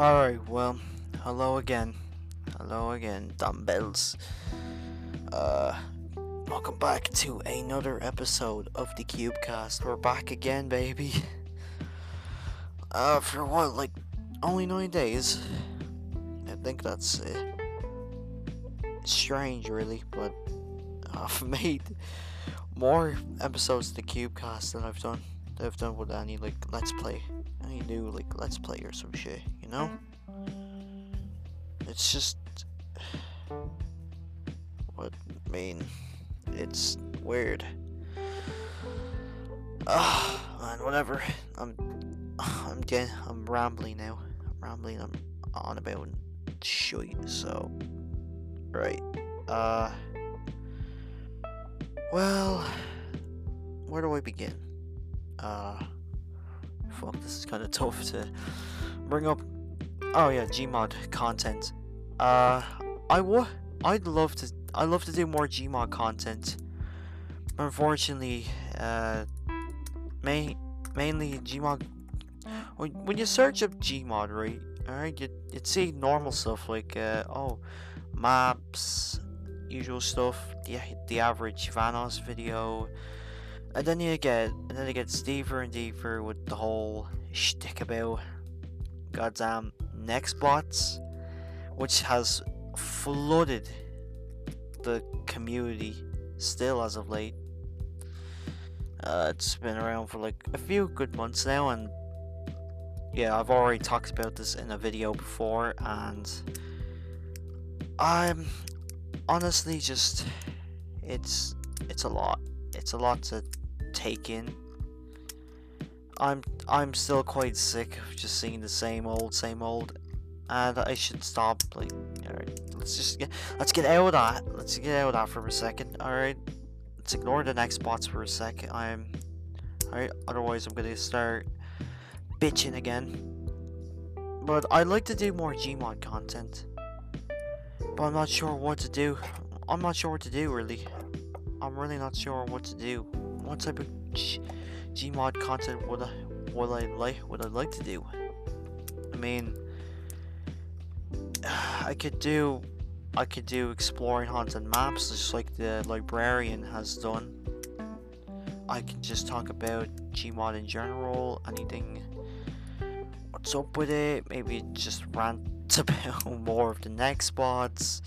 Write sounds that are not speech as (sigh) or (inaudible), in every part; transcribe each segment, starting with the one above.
Alright, well, hello again. Hello again, dumbbells. Uh, welcome back to another episode of the Cubecast. We're back again, baby. Uh, for what, like, only nine days? I think that's uh, strange, really, but (laughs) I've made more episodes of the Cubecast than I've done. That I've done with any, like, Let's Play. Any new, like, Let's Play or some shit, you know? It's just. (sighs) What I mean, it's weird. Ah, (sighs) man, whatever. I'm, (sighs) I'm getting, I'm rambling now. I'm rambling. I'm on about shit. So, right. Uh. Well, where do I begin? Uh. Fuck, this is kind of (laughs) tough to bring up. Oh yeah, Gmod content. Uh, I would. I'd love to. I love to do more Gmod content. Unfortunately, uh, main, mainly Gmod. When, you search up Gmod, right? Alright, you you'd see normal stuff like uh, oh, maps, usual stuff, the the average Vanoss video, and then you get and then it gets deeper and deeper with the whole shtick about goddamn Nextbots, which has flooded the community still as of late. Uh, it's been around for like a few good months now, and yeah, I've already talked about this in a video before, and I'm honestly just it's it's a lot. It's a lot to take in. I'm I'm still quite sick of just seeing the same old, same old, and I should stop. Like, alright, let's just get let's get out of that. Let's get out of that for a second. All right, let's ignore the Nextbots for a second. I'm alright. Otherwise, I'm gonna start bitching again. But I'd like to do more Gmod content, but I'm not sure what to do. I'm not sure what to do really. I'm really not sure what to do. What type of G Gmod content would I would I like would I like to do? I mean, (sighs) I could do I could do exploring haunted maps just like the librarian has done. I can just talk about Gmod in general, anything what's up with it, maybe just rant (laughs) about more of the Nextbots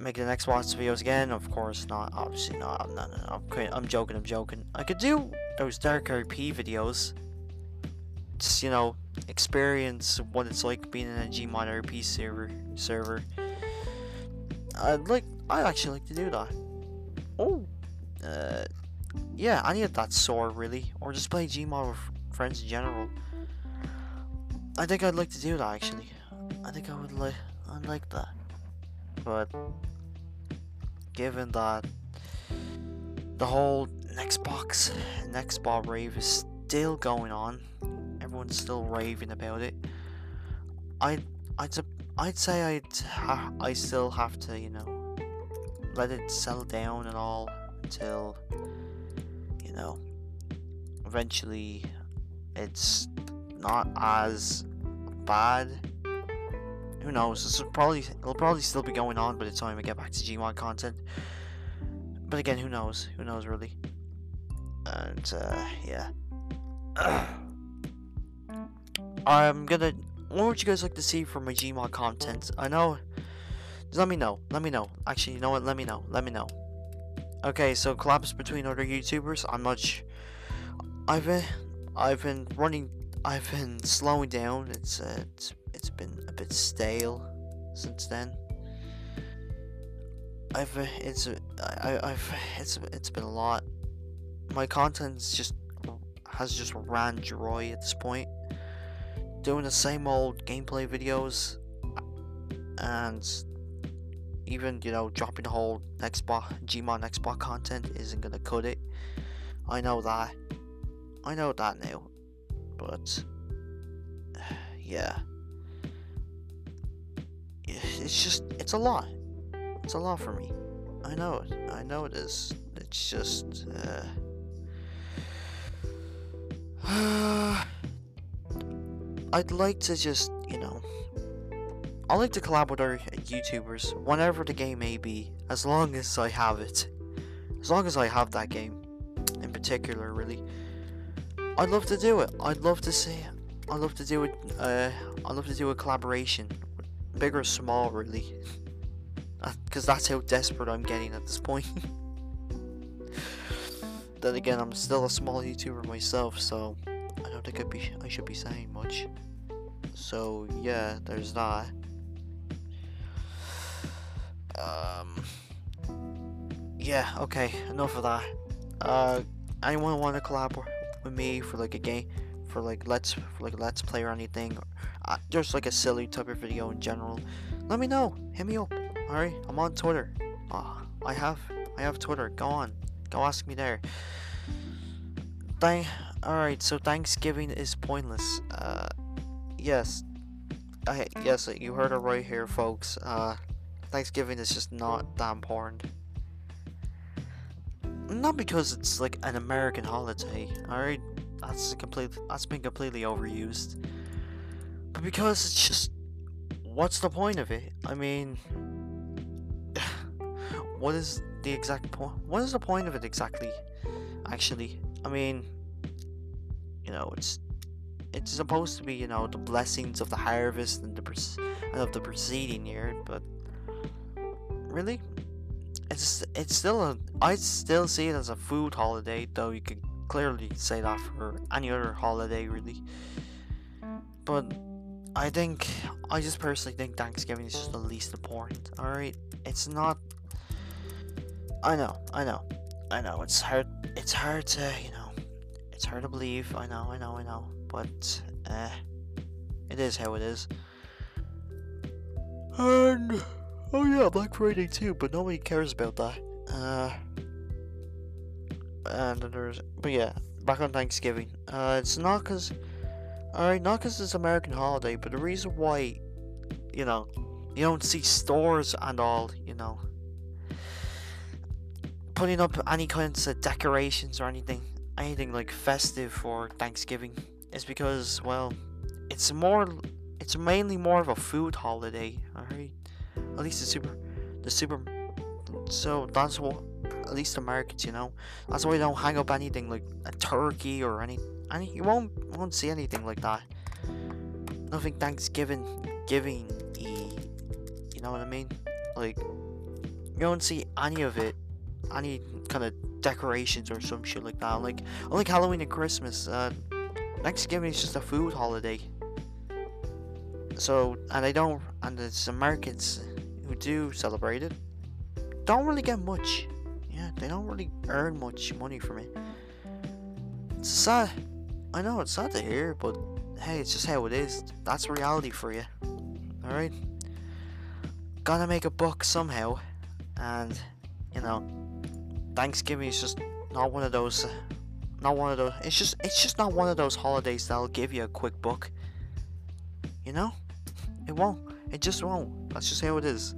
make the Nextbots videos again? Of course not. Obviously not. No, no, no. I'm, I'm joking. I'm joking. I could do those Dark RP videos. Just you know, experience what it's like being in a Gmod RP server. Server. I'd like. I actually like to do that. Oh. Uh. Yeah, I need that sword really, or just play Gmod with friends in general. I think I'd like to do that actually. I think I would like. I'd like that but given that the whole Nextbox Nextbot rave is still going on, everyone's still raving about it. I I'd I'd say I'd ha I still have to you know let it settle down and all until you know eventually it's not as bad who knows? This will probably it'll probably still be going on by the time we get back to Gmod content. But again, who knows? Who knows really? And uh, yeah. (clears throat) I'm gonna. What would you guys like to see from my Gmod content? I know. Just let me know. Let me know. Actually, you know what? Let me know. Let me know. Okay, so collabs between other YouTubers. I'm much. I've been. I've been running. I've been slowing down. It's uh, it's bit stale since then. I've uh, it's uh, I I've it's it's been a lot. My content's just has just ran dry at this point. Doing the same old gameplay videos and even you know dropping the whole Xbox Gmod Xbox content isn't gonna cut it. I know that. I know that now. But (sighs) yeah it's just it's a lot. It's a lot for me. I know it. I know it is. It's just uh, (sighs) I'd like to just you know, I like to collab with other YouTubers whenever the game may be, as long as I have it. As long as I have that game, in particular, really. I'd love to do it. I'd love to see. It. I'd love to do it. Uh, I'd love to do a collaboration, big or small, really. Because that's how desperate I'm getting at this point. (laughs) then again, I'm still a small YouTuber myself, so I don't think I'd be. I should be saying much. So yeah, there's that. Um. Yeah. Okay. Enough of that. Uh, anyone want to collab with me for like a game, for like let's for like let's play or anything, uh, just like a silly type of video in general? Let me know. Hit me up. All right. I'm on Twitter. Uh, I have I have Twitter. Go on. Go ask me there. Thank. All right. So Thanksgiving is pointless. Uh, yes. I yes you heard it right here, folks. Uh, Thanksgiving is just not that important. Not because it's like an American holiday, alright? That's complete that's been completely overused. But because it's just what's the point of it? I mean (sighs) what is the exact point what is the point of it exactly? Actually. I mean you know, it's it's supposed to be, you know, the blessings of the harvest and the and of the preceding year, but really it's it's still a I still see it as a food holiday though you could clearly say that for any other holiday really but I think I just personally think Thanksgiving is just the least important alright it's not I know I know I know it's hard it's hard to you know it's hard to believe I know I know I know but uh it is how it is and Oh yeah, Black Friday too, but nobody cares about that. Uh, and there's, but yeah, back on Thanksgiving. Uh, it's not cause, alright, not cause it's American holiday, but the reason why, you know, you don't see stores and all, you know, putting up any kinds of decorations or anything, anything like festive for Thanksgiving, is because, well, it's more, it's mainly more of a food holiday, alright? At least the super, the super. So that's what. At least Americans, you know. That's why they don't hang up anything like a turkey or any. Any. You won't won't see anything like that. Nothing Thanksgiving giving. You know what I mean? Like you don't see any of it. Any kind of decorations or some shit like that. Like like Halloween and Christmas. Uh, Thanksgiving is just a food holiday. So and they don't and it's Americans who do celebrate it don't really get much. Yeah, they don't really earn much money from it. It's sad. I know it's sad to hear, but hey, it's just how it is. That's reality for you. Alright? Gotta make a buck somehow. And, you know, Thanksgiving is just not one of those. Not one of those. It's just, it's just not one of those holidays that'll give you a quick buck. You know? It won't. It just won't. That's just how it is.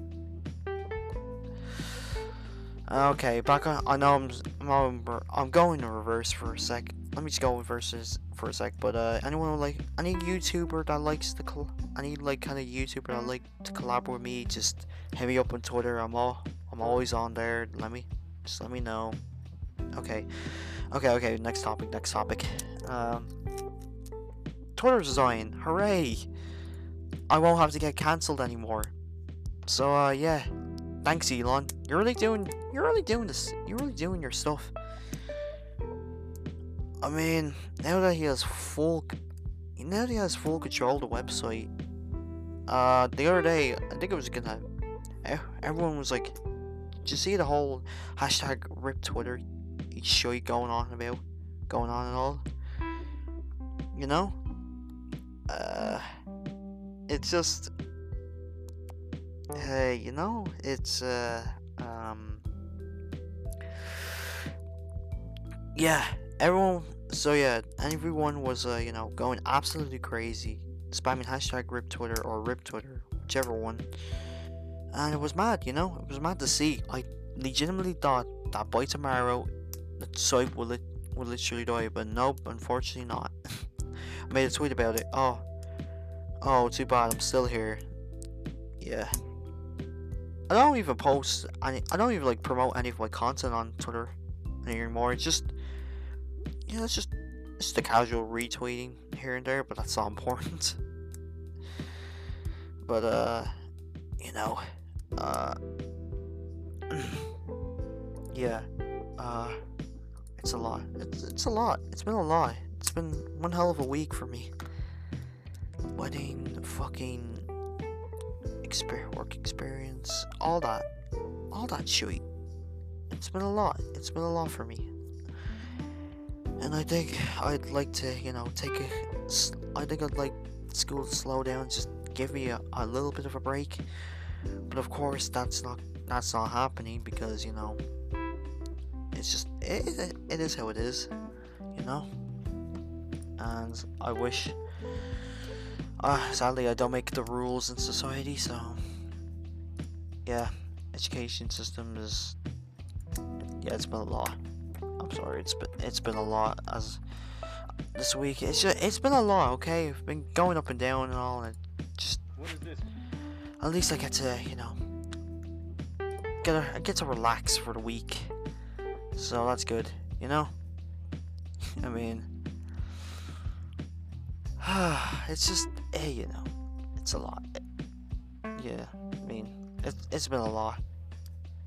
Okay, back on. I know I'm, I'm I'm going to reverse for a sec. Let me just go reverses for a sec. But uh, anyone like any YouTuber that likes to col- any like kind of YouTuber that like to collaborate with me, just hit me up on Twitter. I'm all I'm always on there. Let me just let me know. Okay, okay, okay. Next topic. Next topic. Um, Twitter's dying. Hooray! I won't have to get cancelled anymore. So uh, yeah. Thanks, Elon. You're really doing. You're really doing this. You're really doing your stuff. I mean, now that he has full, now that he has full control of the website. Uh, the other day, I think it was gonna. Everyone was like, "Did you see the whole hashtag rip Twitter shit going on about, going on and all?" You know. Uh, it's just Hey, you know, it's uh um yeah, everyone so yeah, everyone was uh, you know, going absolutely crazy, spamming hashtag rip Twitter or rip Twitter, whichever one. And it was mad, you know, it was mad to see. I legitimately thought that by tomorrow the site will it will literally die, but nope, unfortunately not. (laughs) I made a tweet about it. Oh, Oh, too bad. I'm still here. Yeah. I don't even post any. I don't even like promote any of my content on Twitter anymore. It's just, yeah, it's just it's the casual retweeting here and there, but that's not (laughs) important. but uh, you know, uh, (clears throat) yeah, uh, it's a lot. It's it's a lot. It's been a lot. It's been one hell of a week for me. Wedding, fucking, exper- work experience, all that, all that shit. It's been a lot. It's been a lot for me. And I think I'd like to, you know, take a. I think I'd like school to slow down, just give me a, a little bit of a break. But of course, that's not that's not happening because you know, it's just it, it is how it is, you know. And I wish. Uh, sadly, I don't make the rules in society, so yeah, education system is yeah, it's been a lot. I'm sorry, it's been it's been a lot as this week. It's just, it's been a lot. Okay, I've been going up and down and all, and just at least I get to you know get a, I get to relax for the week, so that's good. You know, (laughs) I mean, (sighs) it's just hey, you know, it's a lot. Yeah, I mean, it, it's been a lot.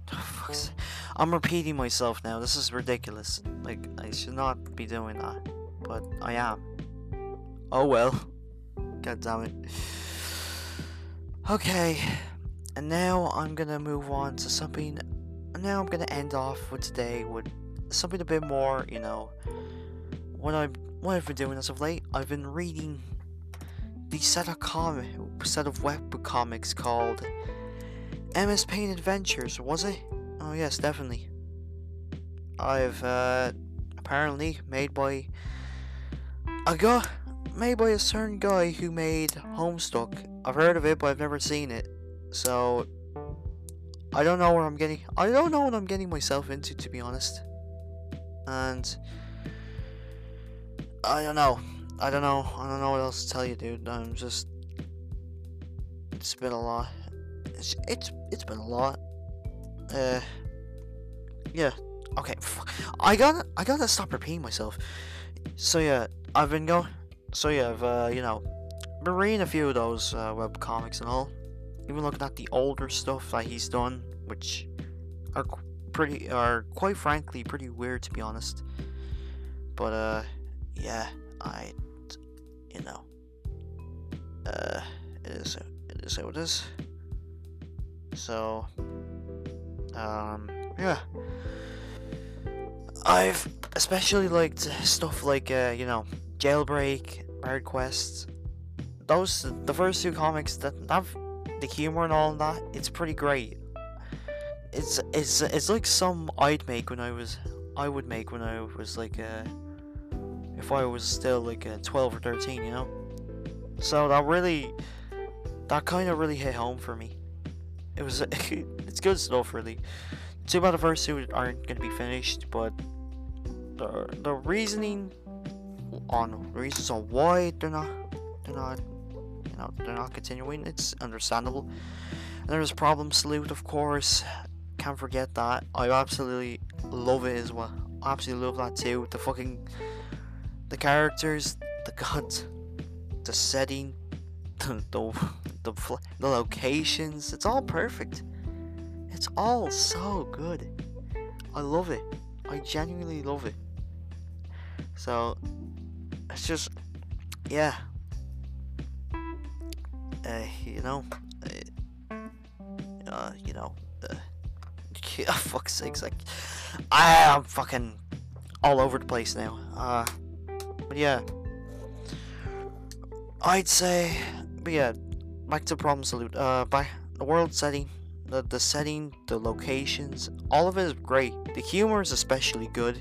(sighs) I'm repeating myself now. This is ridiculous. Like, I should not be doing that. But I am. Oh well. God damn it. (sighs) Okay. And now I'm gonna move on to something. Now I'm gonna end off with today with something a bit more, you know. What I what I've been doing as of late, I've been reading the set of comic set of web comics called MS Paint Adventures, was it? Oh yes, definitely. I've uh, apparently made by a guy, made by a certain guy who made Homestuck. I've heard of it, but I've never seen it. So I don't know where I'm getting. I don't know what I'm getting myself into, to be honest. And I don't know. I don't know. I don't know what else to tell you, dude. I'm just. It's been a lot. It's it's it's been a lot. Uh, yeah. Okay. I gotta, I gotta stop repeating myself. So yeah, I've been going. So yeah, I've uh, you know, been reading a few of those uh, web comics and all. Even looking at the older stuff that he's done, which are pretty, are quite frankly pretty weird to be honest. But uh, yeah, I, you know, uh, it is, it is how it is. So, um, yeah. I've especially liked stuff like, uh, you know, Jailbreak, Bard Quest. Those, the first two comics that have the humor and all that, it's pretty great. It's, it's, it's like some I'd make when I was, I would make when I was like, uh, if I was still like uh, 12 or 13, you know? So that really, that kind of really hit home for me. It was, (laughs) it's good stuff, really. Too bad the first two aren't going to be finished, but the the reasoning on reasons on why they're not they're not you know they're not continuing, it's understandable. And there's Problem Sleuth, of course. Can't forget that. I absolutely love it as well. Absolutely love that too. The fucking the characters, the gods, the setting, the the the, the locations. It's all perfect. It's all so good. I love it. I genuinely love it. So, it's just, yeah. Uh, you know, uh, uh you know, uh, yeah, (laughs) fuck's sakes, like, I am fucking all over the place now. Uh, but yeah, I'd say, but yeah, back to Problem Sleuth. Uh, by the world setting the, the setting, the locations, all of it is great. The humor is especially good.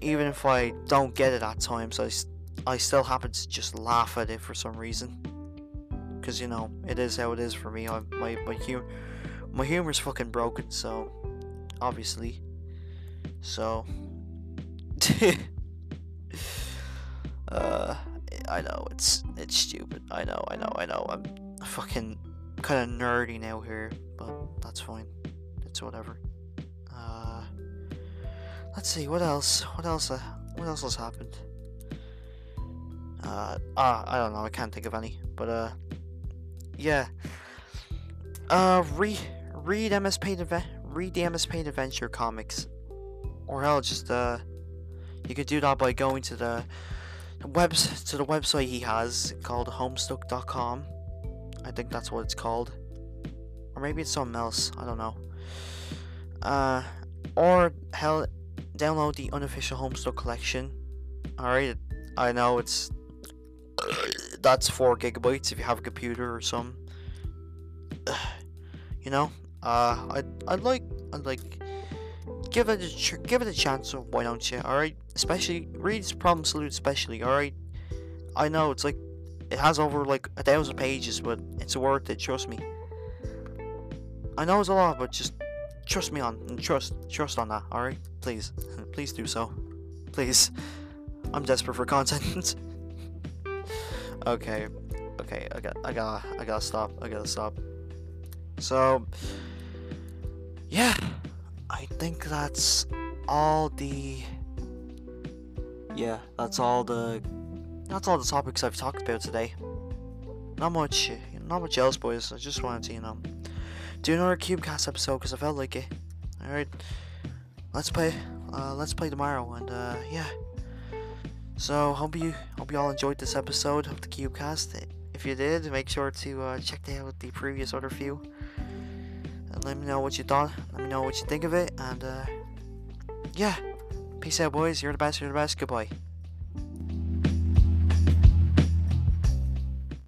Even if I don't get it at times, I, I still happen to just laugh at it for some reason. Because, you know, it is how it is for me. I, my, my, humor, my humor's fucking broken, so... Obviously. So... (laughs) uh, I know it's it's stupid. I know, I know, I know. I'm fucking kind of nerdy now here, but that's fine. It's whatever. Uh, let's see what else. What else? Uh, what else has happened? Uh, ah, I don't know. I can't think of any. But uh, yeah. Uh, re read MS Paint Adventure. Read the MS Paint Adventure comics, or hell, just uh, you could do that by going to the webs to the website he has called homestuck.com. I think that's what it's called. Or maybe it's something else, I don't know. Uh or hell download the unofficial Homestuck collection. Alright, I know it's that's four gigabytes if you have a computer or some (sighs) you know, uh I'd I'd like I'd like give it a give it a chance. Oh Why don't you? All right, especially read Problem Sleuth, especially. All right, I know it's like it has over like a thousand pages, but it's worth it. Trust me. I know it's a lot, but just trust me on and trust trust on that. All right, please, (laughs) please do so, please. I'm desperate for content. (laughs) okay, okay, I got, I got, I gotta stop. I gotta stop. So, yeah. I think that's all the yeah, that's all the that's all the topics I've talked about today. Not much, not much else, boys. I just wanted to, you know, do another CubeCast episode because I felt like it. All right, let's play. Uh, let's play tomorrow, and uh, yeah. So hope you hope you all enjoyed this episode of the CubeCast. If you did, make sure to uh, check out the previous other few let me know what you thought. Let me know what you think of it. And uh, yeah, peace out, boys. You're the best. You're the best. Goodbye.